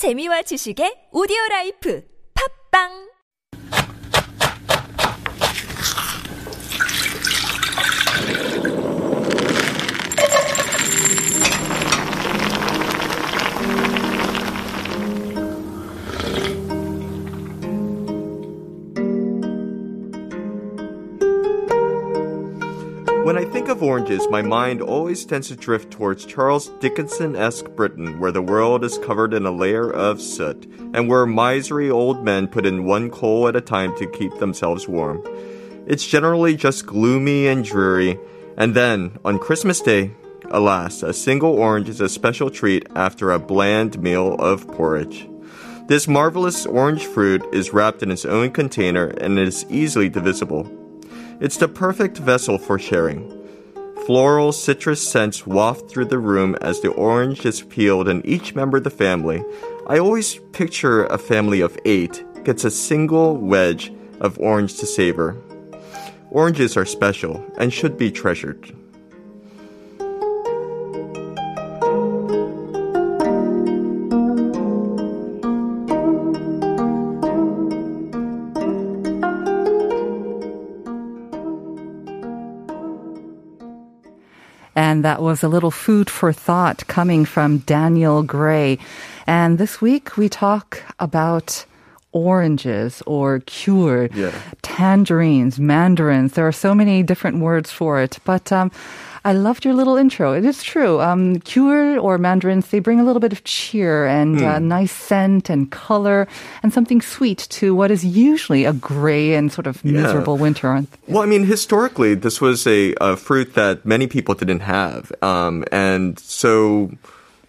재미와 지식의 오디오 라이프. 팝빵 oranges, my mind always tends to drift towards Charles Dickinson esque Britain, where the world is covered in a layer of soot, and where miserly old men put in one coal at a time to keep themselves warm. It's generally just gloomy and dreary, and then, on Christmas Day, alas, a single orange is a special treat after a bland meal of porridge. This marvelous orange fruit is wrapped in its own container and is easily divisible. It's the perfect vessel for sharing. Floral citrus scents waft through the room as the orange is peeled and each member of the family, I always picture a family of eight, gets a single wedge of orange to savor. Oranges are special and should be treasured. And that was a little food for thought coming from Daniel Gray. And this week we talk about oranges or cured, Yeah. tangerines, mandarins. There are so many different words for it. But um, I loved your little intro. It is true. Um, or mandarins, they bring a little bit of cheer and uh, Hmm. nice scent and color and something sweet to what is usually a gray and sort of Yeah. miserable winter. aren't they? Well, I mean, historically, this was a, a fruit that many people didn't have. Um, and so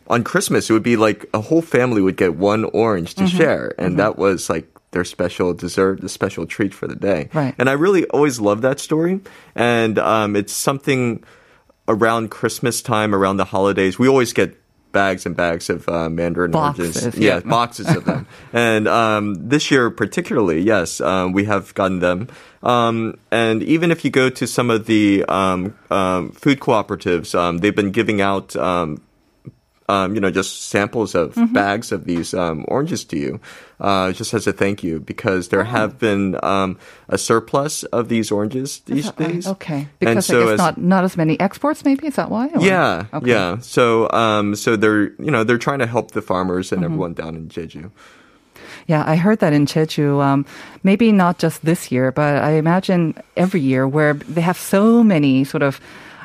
on Christmas, it would be like a whole family would get one orange Mm-hmm. to share. And that was like their special dessert, the special treat for the day. Right. And I really always love that story. And um, it's something around Christmas time, around the holidays. We always get bags and bags of uh, mandarin Boxes, oranges. yeah. boxes of them. and um, this year, particularly, yes, um, we have gotten them. Um, and even if you go to some of the um, um, food cooperatives, um, they've been giving out. Um, you know, just samples of Mm-hmm. bags of these um, oranges to you, uh, just as a thank you, because there Oh. have been um, a surplus of these oranges these that right? days. Okay. And Because so I guess as- not, not as many exports, maybe? Is that why? or- yeah, Okay. yeah. So, um, so they're you know they're trying to help the farmers and Mm-hmm. everyone down in Jeju. Yeah, I heard that in Jeju. Um, maybe not just this year, but I imagine every year where they have so many sort of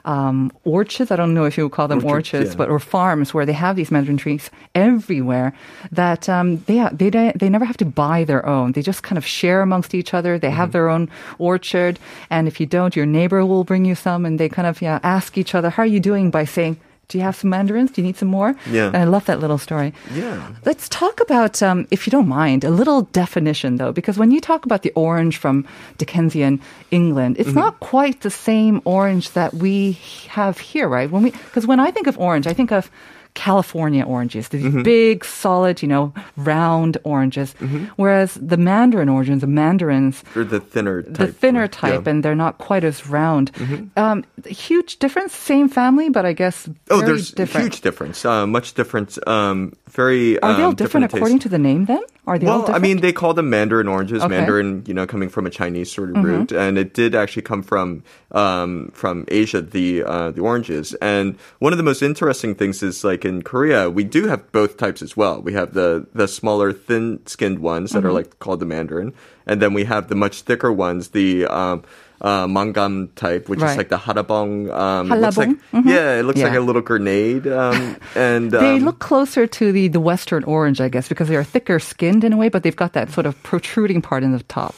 um, orchards. I don't know if you would call them Orchards, orchards, yeah. but or farms where they have these mandarin trees everywhere. That um, they they they never have to buy their own. They just kind of share amongst each other. They Mm-hmm. have their own orchard, and if you don't, your neighbor will bring you some, and they kind of yeah ask each other, "How are you doing?" by saying. Do you have some mandarins? Do you need some more? Yeah. And I love that little story. Yeah. Let's talk about, um, if you don't mind, a little definition though, because when you talk about the orange from Dickensian England, it's not quite the same orange that we have here, right? When we, because when I think of orange, I think of California oranges, these big, solid, you know, round oranges. Whereas the Mandarin oranges, the mandarins, They're the thinner type. the thinner yeah. Mm-hmm. type, and they're not quite as round. Um, huge difference, same family, but I guess Oh, there's different. huge difference. Uh, much different. Um, very. Are they all um, different, taste. according to the name then? Are they all Well, different? I mean, they call them Mandarin oranges. Okay. Mm-hmm. Mandarin, you know, coming from a Chinese sort of root, and it did actually come from um, from Asia. The uh, the oranges, and one of the most interesting things is like in Korea, we do have both types as well. We have the the smaller, thin skinned ones that are Mm-hmm. like called the Mandarin, and then we have the much thicker ones, the um, uh, mangam type, which Right. is like the hallabong. Um, looks like? Mhm. Yeah, it looks like a little grenade, um, and They um, look closer to the, the Western orange, I guess, because they are thicker skinned in a way, but they've got that sort of protruding part in the top.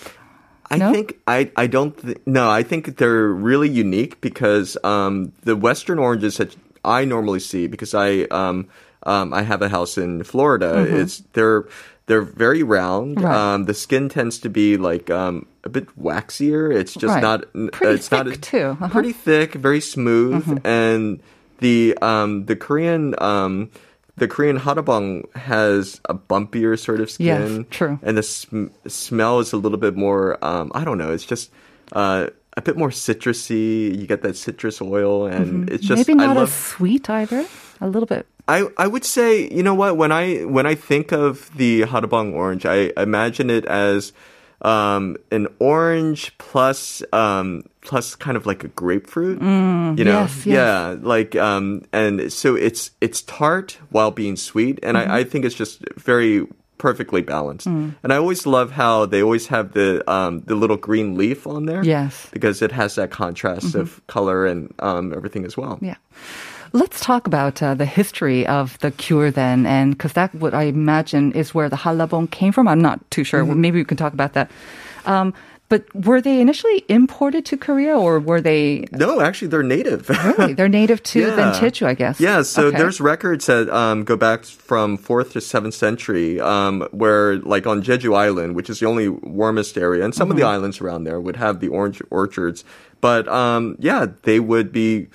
I No? think I I don't th- no I think they're really unique because um, the Western oranges that I normally see because I um, um, I have a house in Florida. It's they're they're very round. Mm-hmm. Right. Um, the skin tends to be like um, a bit waxier. It's just Right. not Pretty it's not thick, too. Uh-huh. Pretty thick, very smooth, and the um, the Korean. Um, the Korean hallabong has a bumpier sort of Yes, skin. true. And the sm- smell is a little bit more, um, I don't know, it's just uh, a bit more citrusy. You get that citrus oil, and it's just, Mm-hmm. Maybe not love, as sweet either. a little bit. I, I would say, you know what, when I when I think of the Hallabong orange, I imagine it as um, an orange plus um, plus kind of like a grapefruit. you know, yes, yes. yeah, like um, and so it's it's tart while being sweet, and I, I think it's just very perfectly balanced. And I always love how they always have the um, the little green leaf on there. Yes. because it has that contrast of color and um, everything as well. Yeah. Let's talk about uh, the history of the gyul then, and because that what I imagine is where the hallabong came from. I'm not too sure. Mm-hmm. Maybe we can talk about that. Um, but were they initially imported to Korea, or were they No, actually, they're native. really? They're native to then Yeah. Jeju, I guess. Yeah, so Okay. there's records that um, go back from fourth to seventh century, um, where like on Jeju Island, which is the only warmest area, and some of the Mm-hmm. islands around there would have the orange orchards. But um, yeah, they would be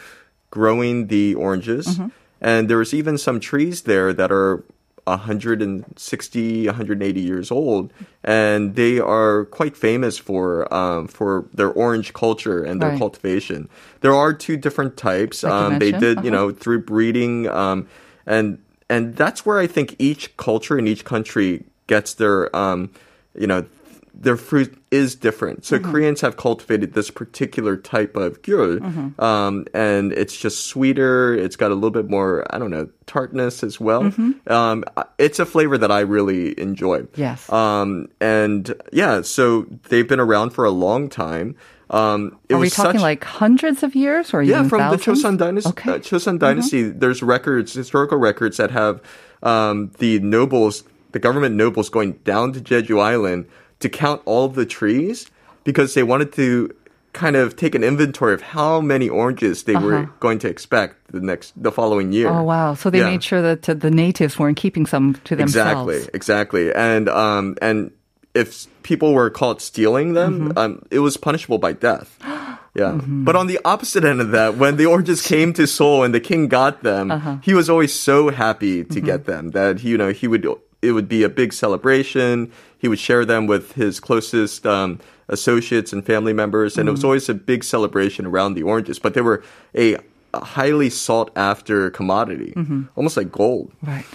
growing the oranges, Mm-hmm. and there was even some trees there that are 160, 180 years old, and they are quite famous for um, for their orange culture and their Right. cultivation. There are two different types. Like um, they did, you uh-huh. know, through breeding, um, and and that's where I think each culture in each country gets their, um, you know, their fruit is different. So Koreans have cultivated this particular type of gyul, um, and it's just sweeter. It's got a little bit more, I don't know, tartness as well. Um, it's a flavor that I really enjoy. Yes. Um, and yeah, so they've been around for a long time. Um, it Are we talking such, like hundreds of years, or yeah, from the thousands? Chosun dynasty. Okay. Mm-hmm. Uh, Chosun dynasty, there's records, historical records that have um, the nobles, the government nobles, going down to Jeju Island to count all of the trees because they wanted to kind of take an inventory of how many oranges they were going to expect the next, the following year. Uh-huh. Oh wow! So they Yeah. made sure that the natives weren't keeping some to themselves. Exactly, exactly. And um and if people were caught stealing them, Mm-hmm. um it was punishable by death. Yeah. But on the opposite end of that, when the oranges came to Seoul and the king got them, Uh-huh. he was always so happy to Mm-hmm. get them that you know he would it would be a big celebration. He would share them with his closest um, associates and family members, and it Mm-hmm. was always a big celebration around the oranges. But they were a highly sought after commodity, Mm-hmm. almost like gold. Right.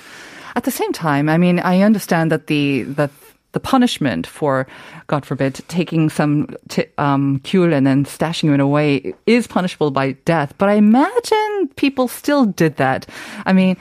At the same time, I mean, I understand that the the the punishment for, God forbid, taking some t- um, kyul and then stashing it away is punishable by death. But I imagine people still did that. I mean,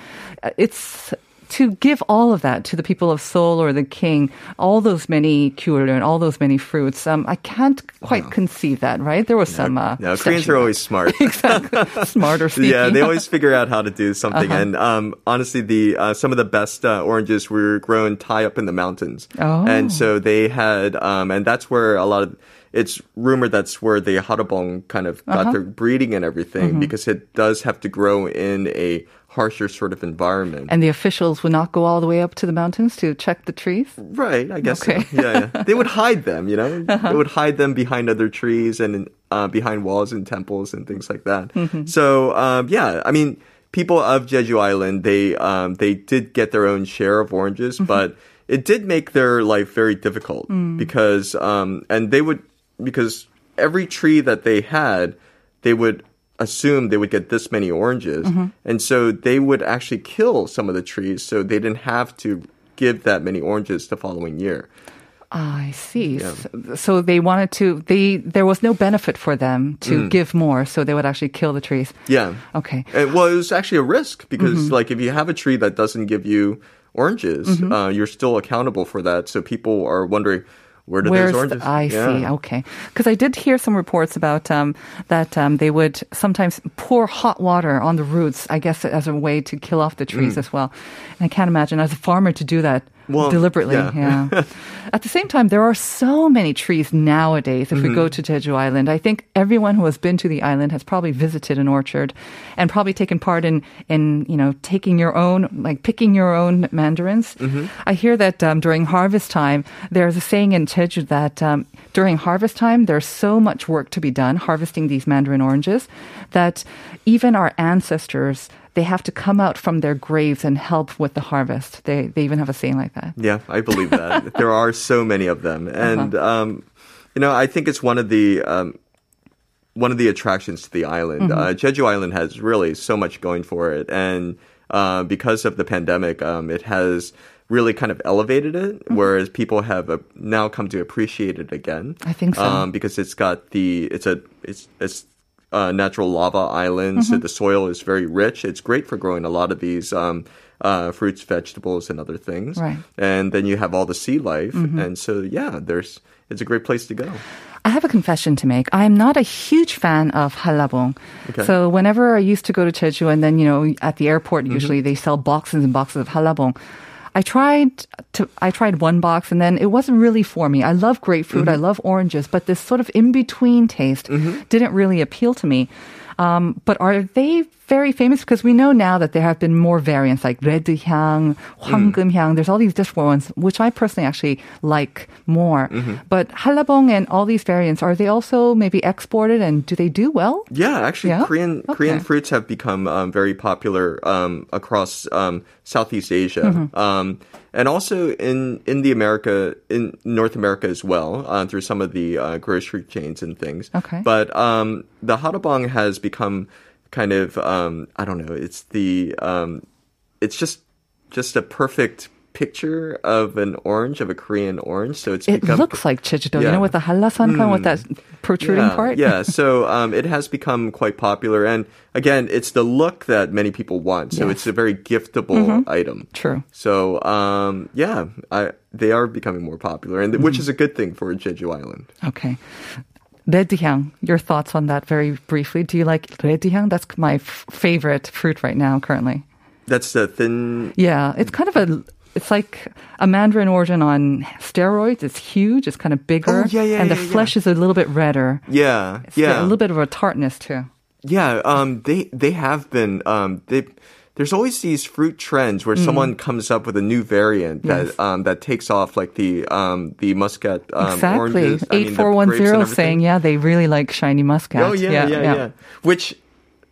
it's to give all of that to the people of Seoul or the king, all those many kyul and all those many fruits. Um, I can't quite conceive that, right? There was some. Uh, No, Koreans are always smart. exactly smart or sneaky. yeah, they always figure out how to do something. Uh-huh. And um, honestly, the uh, some of the best uh, oranges were grown high up in the mountains. Oh. And so they had, um, and that's where a lot of. It's rumored that's where the hallabong kind of got Uh-huh. their breeding and everything Mm-hmm. because it does have to grow in a harsher sort of environment. And the officials would not go all the way up to the mountains to check the trees. Right, I guess Okay. so. Yeah, yeah. They would hide them, you know? They would hide them behind other trees and uh, behind walls and temples and things like that. So, um, yeah, I mean, people of Jeju Island, they um, they did get their own share of oranges, but it did make their life very difficult because um, and they would because every tree that they had, they would assume they would get this many oranges, and so they would actually kill some of the trees so they didn't have to give that many oranges the following year. Ah, I see. So, so they wanted to. They there was no benefit for them to give more, so they would actually kill the trees. Yeah. Okay. And, well, it was actually a risk because, Mm-hmm. like, if you have a tree that doesn't give you oranges, Mm-hmm. uh, you're still accountable for that. So people are wondering, where did Where's those oranges? the, I Yeah. see. Okay, because I did hear some reports about um, that um, they would sometimes pour hot water on the roots. I guess as a way to kill off the trees as well. And I can't imagine as a farmer to do that Mm. Well, deliberately. yeah. Yeah. At the same time, there are so many trees nowadays. If we Mm-hmm. go to Jeju Island, I think everyone who has been to the island has probably visited an orchard and probably taken part in in you know taking your own like picking your own mandarins. Mm-hmm. I hear that um, during harvest time, there's a saying in Jeju that um, during harvest time there's so much work to be done harvesting these mandarin oranges that even our ancestors they have to come out from their graves and help with the harvest. They they even have a saying like that. Yeah, I believe that. there are so many of them. And, um, you know, I think it's one of the. Um, one of the attractions to the island. Uh, Jeju Island has really so much going for it, and uh, because of the pandemic, um, it has really kind of elevated it, whereas people have uh, now come to appreciate it again. I think so. Um, because it's got the it's a it's it's uh, natural lava island, so the soil is very rich. It's great for growing a lot of these um, uh, fruits, vegetables, and other things. Right. And then you have all the sea life, and so yeah, there's it's a great place to go. I have a confession to make. I am not a huge fan of hallabong. Okay. So whenever I used to go to Jeju and then, you know, at the airport, Mm-hmm. usually they sell boxes and boxes of hallabong. I tried to, I tried one box and then it wasn't really for me. I love grapefruit. I Mm-hmm. love oranges, but this sort of in between taste didn't really appeal to me. Um, but are they very famous? Because we know now that there have been more variants like red hyang, 황금 hyang. There's all these different ones, which I personally actually like more. But hallabong and all these variants, are they also maybe exported and do they do well? Yeah, actually, Yeah? Korean Okay. Korean fruits have become um, very popular um, across um, Southeast Asia, Mm-hmm. Um, and also in in the America in North America as well uh, through some of the uh, grocery chains and things. Okay. but um, the hallabong has become kind of um, I don't know. It's the um, it's just just a perfect picture of an orange of a Korean orange. So it's It become looks like Jeju-do, you know, with the Hallasan kind with that protruding yeah, part. Yeah, so um, it has become quite popular, and again, it's the look that many people want. So Yes. Mm-hmm. it's a very giftable item. True. So um, yeah, I, they are becoming more popular, and Mm-hmm. which is a good thing for Jeju Island. Okay. Red hyang, your thoughts on that very briefly. Do you like red hyang? That's my f- favorite fruit right now currently. That's the thin. Yeah, it's kind of a it's like a mandarin origin on steroids. It's huge, it's kind of bigger, Oh, yeah, yeah, and the yeah, yeah. flesh is a little bit redder. Yeah, It's yeah, a little bit of a tartness too. yeah. Um, they they have been. Um, they there's always these fruit trends where someone comes up with a new variant Mm. Yes. that um, that takes off, like the um, the muscat um, exactly. oranges. Eight four one zero saying, yeah, they really like shiny muscat. Oh yeah, yeah, yeah, Which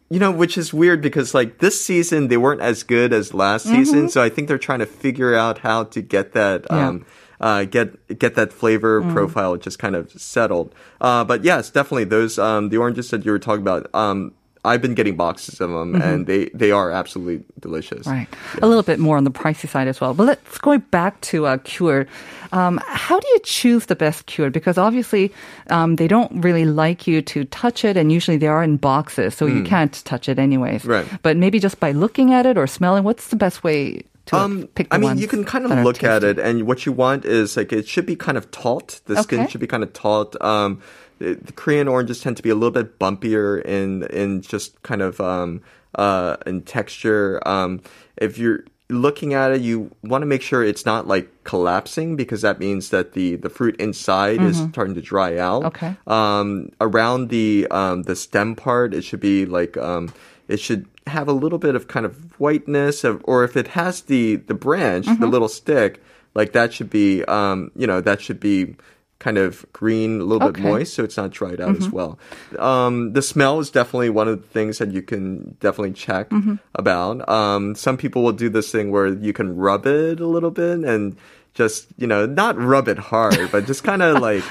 you know, which is weird because like this season they weren't as good as last Mm-hmm. season, so I think they're trying to figure out how to get that Yeah. Mm. um uh get get that flavor profile just kind of settled. Uh but yes, definitely those um the oranges that you were talking about um I've been getting boxes of them and they they are absolutely delicious. Mm-hmm. Right. A little bit more on the pricey side as well. But let's go back to uh, gyul. Um, how do you choose the best gyul? Because obviously um, they don't really like you to touch it, and usually they are in boxes, so you can't touch it anyways. Right. But maybe just by looking at it or smelling, what's the best way to Um, I mean, you can kind of look at it, and what you want is like it should be kind of taut. The skin should be kind of taut. Um, the, the Korean oranges tend to be a little bit bumpier in in just kind of um, uh, in texture. Um, if you're looking at it, you want to make sure it's not like collapsing because that means that the the fruit inside is starting to dry out. Mm-hmm. Okay. Um, around the um, the stem part, it should be like um, it should have a little bit of kind of whiteness, of, or if it has the the branch, Mm-hmm. the little stick, like that should be um, you know that should be kind of green, a little bit Okay. Mm-hmm. moist, so it's not dried out as well. Um, the smell is definitely one of the things that you can definitely check Mm-hmm. about. Um, some people will do this thing where you can rub it a little bit and just you know not rub it hard, but just kind of like.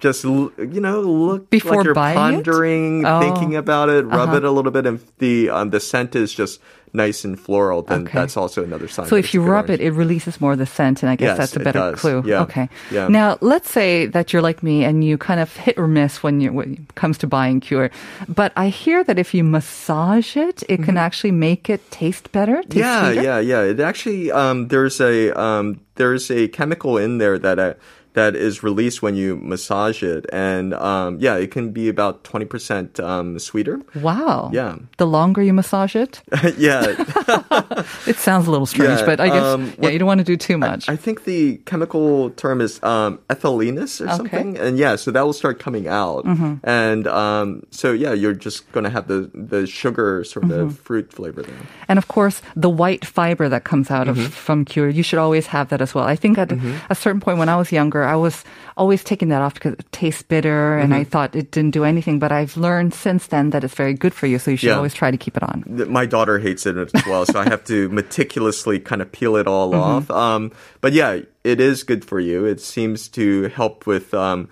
Just you know, look Before like you're buying it? pondering, Oh. thinking about it. Rub it a little bit, and the um, the scent is just nice and floral. Then Okay. that's also another sign. So if you rub orange. it, it releases more of the scent, and I guess Yes, that's a better clue. Yeah. Okay. Yeah. Now let's say that you're like me and you kind of hit or miss when, you, when it comes to buying gyul, but I hear that if you massage it, it can actually make it taste better. Taste Mm-hmm. yeah, sweeter? yeah, yeah. It actually um, there's a um, there's a chemical in there that uh, that is released when you massage it, and um, yeah, it can be about twenty percent um, sweeter. Wow. Yeah. The longer you massage it, yeah, it sounds a little strange, Yeah, but I guess um, yeah, you don't want to do too much. I think the chemical term is um, ethylenus or Okay. something, and yeah, so that will start coming out, and um, so yeah, you're just gonna have the the sugar sort of fruit flavor there. And of course, the white fiber that comes out Mm-hmm. of from gyul, you should always have that as well. I think at a certain point when I was younger, I was always taking that off because it tastes bitter, and I Mm-hmm. thought it didn't do anything. But I've learned since then that it's very good for you, so you should Yeah. always try to keep it on. My daughter hates it as well, so I have to meticulously kind of peel it all off. Um, but yeah, it is good for you. It seems to help with, um,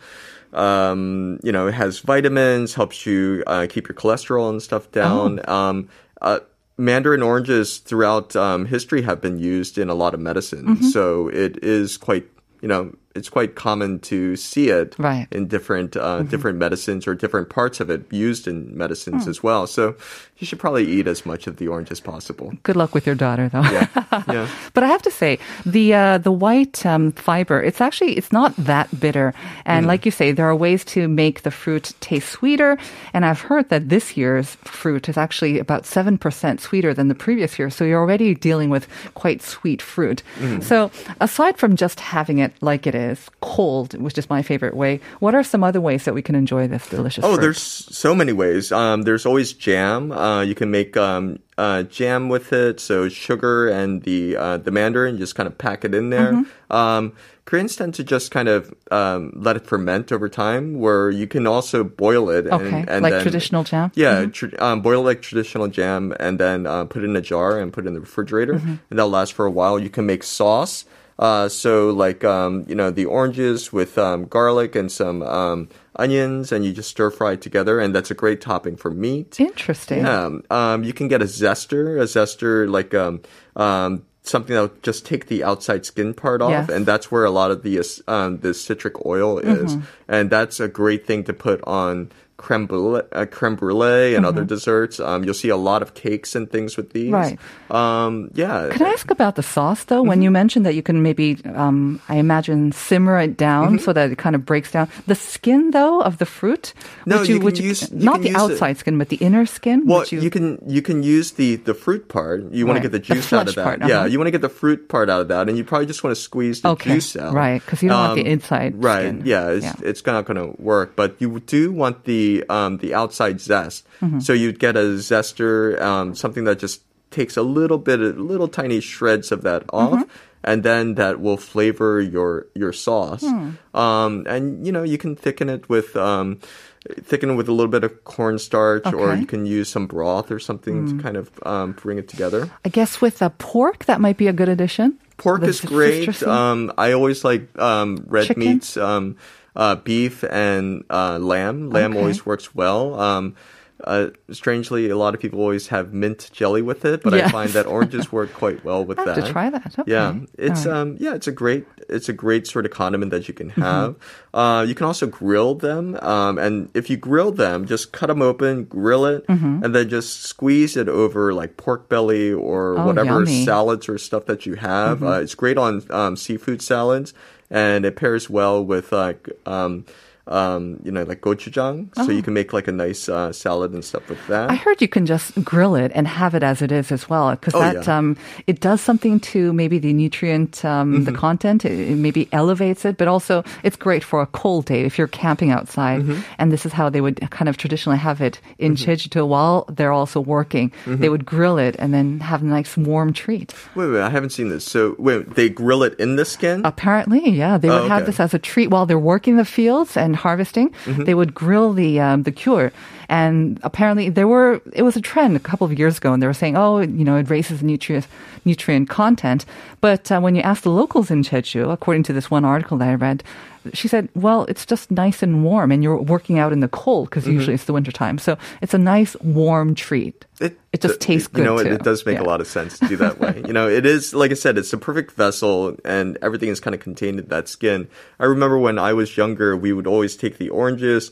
um, you know, it has vitamins, helps you uh, keep your cholesterol and stuff down. Um, uh, mandarin oranges throughout um, history have been used in a lot of medicine. Mm-hmm. So it is quite, you know, it's quite common to see it Right. Mm-hmm. in different uh, different medicines or different parts of it used in medicines Hmm. as well. So you should probably eat as much of the orange as possible. Good luck with your daughter, though. Yeah, yeah. But I have to say, the uh, the white um, fiber, it's actually it's not that bitter. And Mm. like you say, there are ways to make the fruit taste sweeter. And I've heard that this year's fruit is actually about seven percent sweeter than the previous year. So you're already dealing with quite sweet fruit. Mm. So aside from just having it like it is, cold, which is my favorite way, what are some other ways that we can enjoy this delicious? Oh, fruit? there's so many ways. Um, there's always jam. Uh, you can make um, uh, jam with it. So sugar and the uh, the mandarin, just kind of pack it in there. Mm-hmm. Um, Koreans tend to just kind of um, let it ferment over time, where you can also boil it. Okay, and, and like then- traditional jam? Yeah, tr- um, boil it like traditional jam, and then uh, put it in a jar and put it in the refrigerator, Mm-hmm. and that'll last for a while. You can make sauce. Uh, so like um, you know the oranges with um, garlic and some um, onions, and you just stir fry it together, and that's a great topping for meat. Interesting. Yeah, um, you can get a zester, a zester like um, um, something that'll just take the outside skin part off, Yes. and that's where a lot of the um, the citric oil is, Mm-hmm. and that's a great thing to put on creme brulee, uh, creme brulee and other desserts. Um, you'll see a lot of cakes and things with these. Mm-hmm. Right. Um, yeah. Can I ask about the sauce though? Mm-hmm. When you mentioned that you can maybe, um, I imagine, simmer it down Mm-hmm. so that it kind of breaks down. The skin though of the fruit, No, would you can would use- you not can the use it- outside skin, but the inner skin. Well, would you, can you can use the the fruit part. You want Right. to get the The juice out of that. part, Yeah, uh-huh. you want to get the fruit part out of that, and you probably just want to squeeze the Okay, juice out. Right, because you don't want the Um, inside Right. skin. Yeah, it's, Yeah. it's not going to work. But you do want the um, the outside zest. Mm-hmm. So you'd get a zester, um, something that just takes a little bit, of little tiny shreds of that off. Mm-hmm. And then that will flavor your your sauce, Hmm. um, and you know you can thicken it with um, thicken it with a little bit of cornstarch, or you can use some broth or something to kind of um, bring it together. I guess with a pork, that might be a good addition. Pork The is great. Um, I always like um, red Chicken? meats, um, uh, beef and uh, lamb. Lamb Okay. always works well. Um, uh, strangely, a lot of people always have mint jelly with it, but Yes. I find that oranges work quite well with that. to try that. Okay. Yeah, it's right. um yeah, it's a great it's a great sort of condiment that you can Mm-hmm. have. Uh, you can also grill them, um, and if you grill them, just cut them open, grill it, and then just squeeze it over like pork belly or Mm-hmm. Oh, whatever yummy. Mm-hmm. salads or stuff that you have. Uh, it's great on um, seafood salads, and it pairs well with like. Um, um, you know, like gochujang, so you can make like a nice uh, salad and stuff with that. Oh. I heard you can just grill it and have it as it is as well, because Oh, that yeah. um, it does something to maybe the nutrient, um, the Mm-hmm. content. It, it maybe elevates it, but also it's great for a cold day if you're camping outside. Mm-hmm. And this is how they would kind of traditionally have it in Jeju while they're also working. Mm-hmm. They would grill it and then have a nice warm treat. wait, wait, I haven't seen this. So, wait, they grill it in the skin? Apparently, yeah, they would Oh, have this as a treat while they're working the fields and harvesting. Mm-hmm. They would grill the um, the gyul, and apparently there were it was a trend a couple of years ago, and they were saying, oh, you know, it raises nutrient nutrient content. But uh, when you ask the locals in Jeju, according to this one article that I read, she said, well, it's just nice and warm, and you're working out in the cold because Mm-hmm. usually it's the wintertime, so it's a nice warm treat. It just tastes good. You know, it, it does make Yeah. a lot of sense to do that way. you know, it is like I said, it's a perfect vessel, and everything is kind of contained in that skin. I remember when I was younger, we would always take the oranges,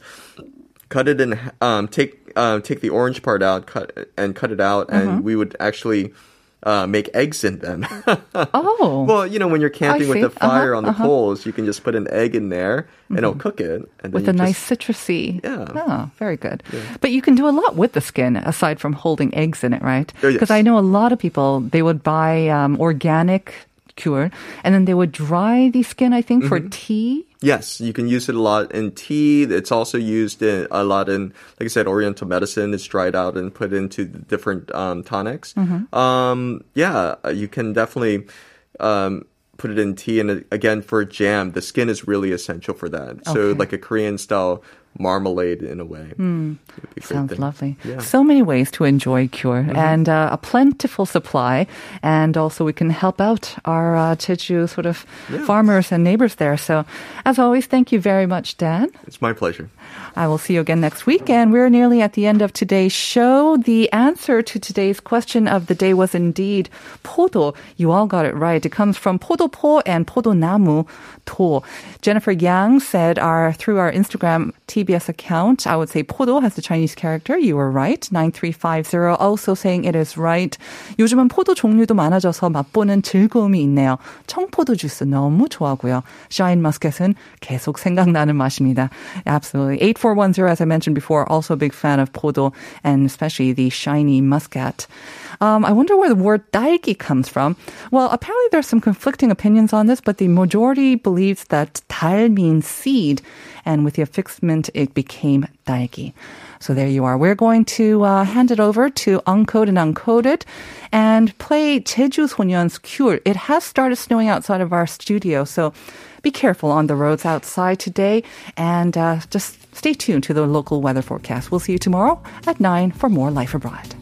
cut it in, um, take um, take the orange part out, cut and cut it out, Mm-hmm. and we would actually. Uh, make eggs in them. Oh, well, you know, when you're camping with the fire Uh-huh, on the uh-huh. coals, you can just put an egg in there, and it'll cook it. And with a nice just- citrusy. Yeah. Oh, very good. But you can do a lot with the skin aside from holding eggs in it, right? Oh, yes. Because I know a lot of people they would buy um, organic gyul and then they would dry the skin. I think for Mm-hmm. tea. Yes, you can use it a lot in tea. It's also used in, a lot in, like I said, Oriental medicine. It's dried out and put into the different um, tonics. Um, yeah, uh, you can definitely um, put it in tea. And uh, again, for jam, the skin is really essential for that. So, Okay. like a Korean style marmalade in a way. Mm. Sounds lovely. Yeah. So many ways to enjoy gyul mm-hmm. and uh, a plentiful supply. And also we can help out our uh, Jeju sort of yeah. farmers and neighbors there. So as always, thank you very much, Dan. It's my pleasure. I will see you again next week. And we're nearly at the end of today's show. The answer to today's question of the day was indeed podo. You all got it right. It comes from podopo and podonamu to. Jennifer Yang said our through our Instagram TBS account, I would say podo has the Chinese character. You were right. 9350 also saying it is right. 요즘은 포도 종류도 많아져서 맛보는 즐거움이 있네요. 청포도 주스 너무 좋아하고요. 샤인 머스켓은 계속 생각나는 맛입니다. Absolutely. 8410, as I mentioned before, also a big fan of podo and especially the shiny muscat. Um, I wonder where the word 딸기 comes from. Well, apparently there's some conflicting opinions on this, but the majority believes that 달 means seed, and with the affixment, it became daegi. So there you are. We're going to uh, hand it over to Uncode and Uncoded and play Jeju Sonyeon's Gyul. It has started snowing outside of our studio, so be careful on the roads outside today and uh, just stay tuned to the local weather forecast. We'll see you tomorrow at 9 for more Life Abroad.